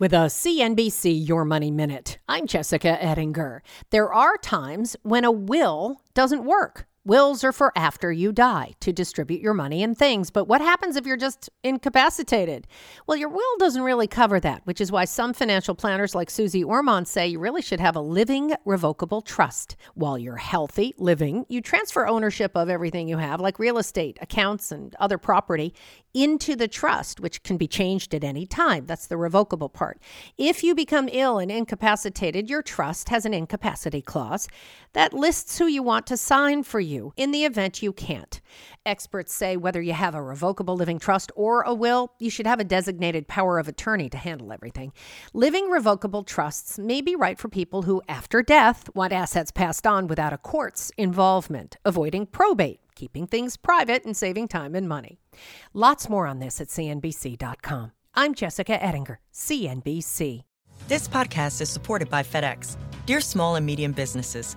With a CNBC Your Money Minute, I'm Jessica Ettinger. There are times when a will doesn't work. Wills are for after you die to distribute your money and things. But what happens if you're just incapacitated? Well, your will doesn't really cover that, which is why some financial planners like Suze Orman say you really should have a living revocable trust. While you're healthy, living, you transfer ownership of everything you have, like real estate, accounts, and other property, into the trust, which can be changed at any time. That's the revocable part. If you become ill and incapacitated, your trust has an incapacity clause that lists who you want to sign for you you in the event you can't. Experts say whether you have a revocable living trust or a will, you should have a designated power of attorney to handle everything. Living revocable trusts may be right for people who, after death, want assets passed on without a court's involvement, avoiding probate, keeping things private, and saving time and money. Lots more on this at CNBC.com. I'm Jessica Ettinger, CNBC. This podcast is supported by FedEx. Dear small and medium businesses,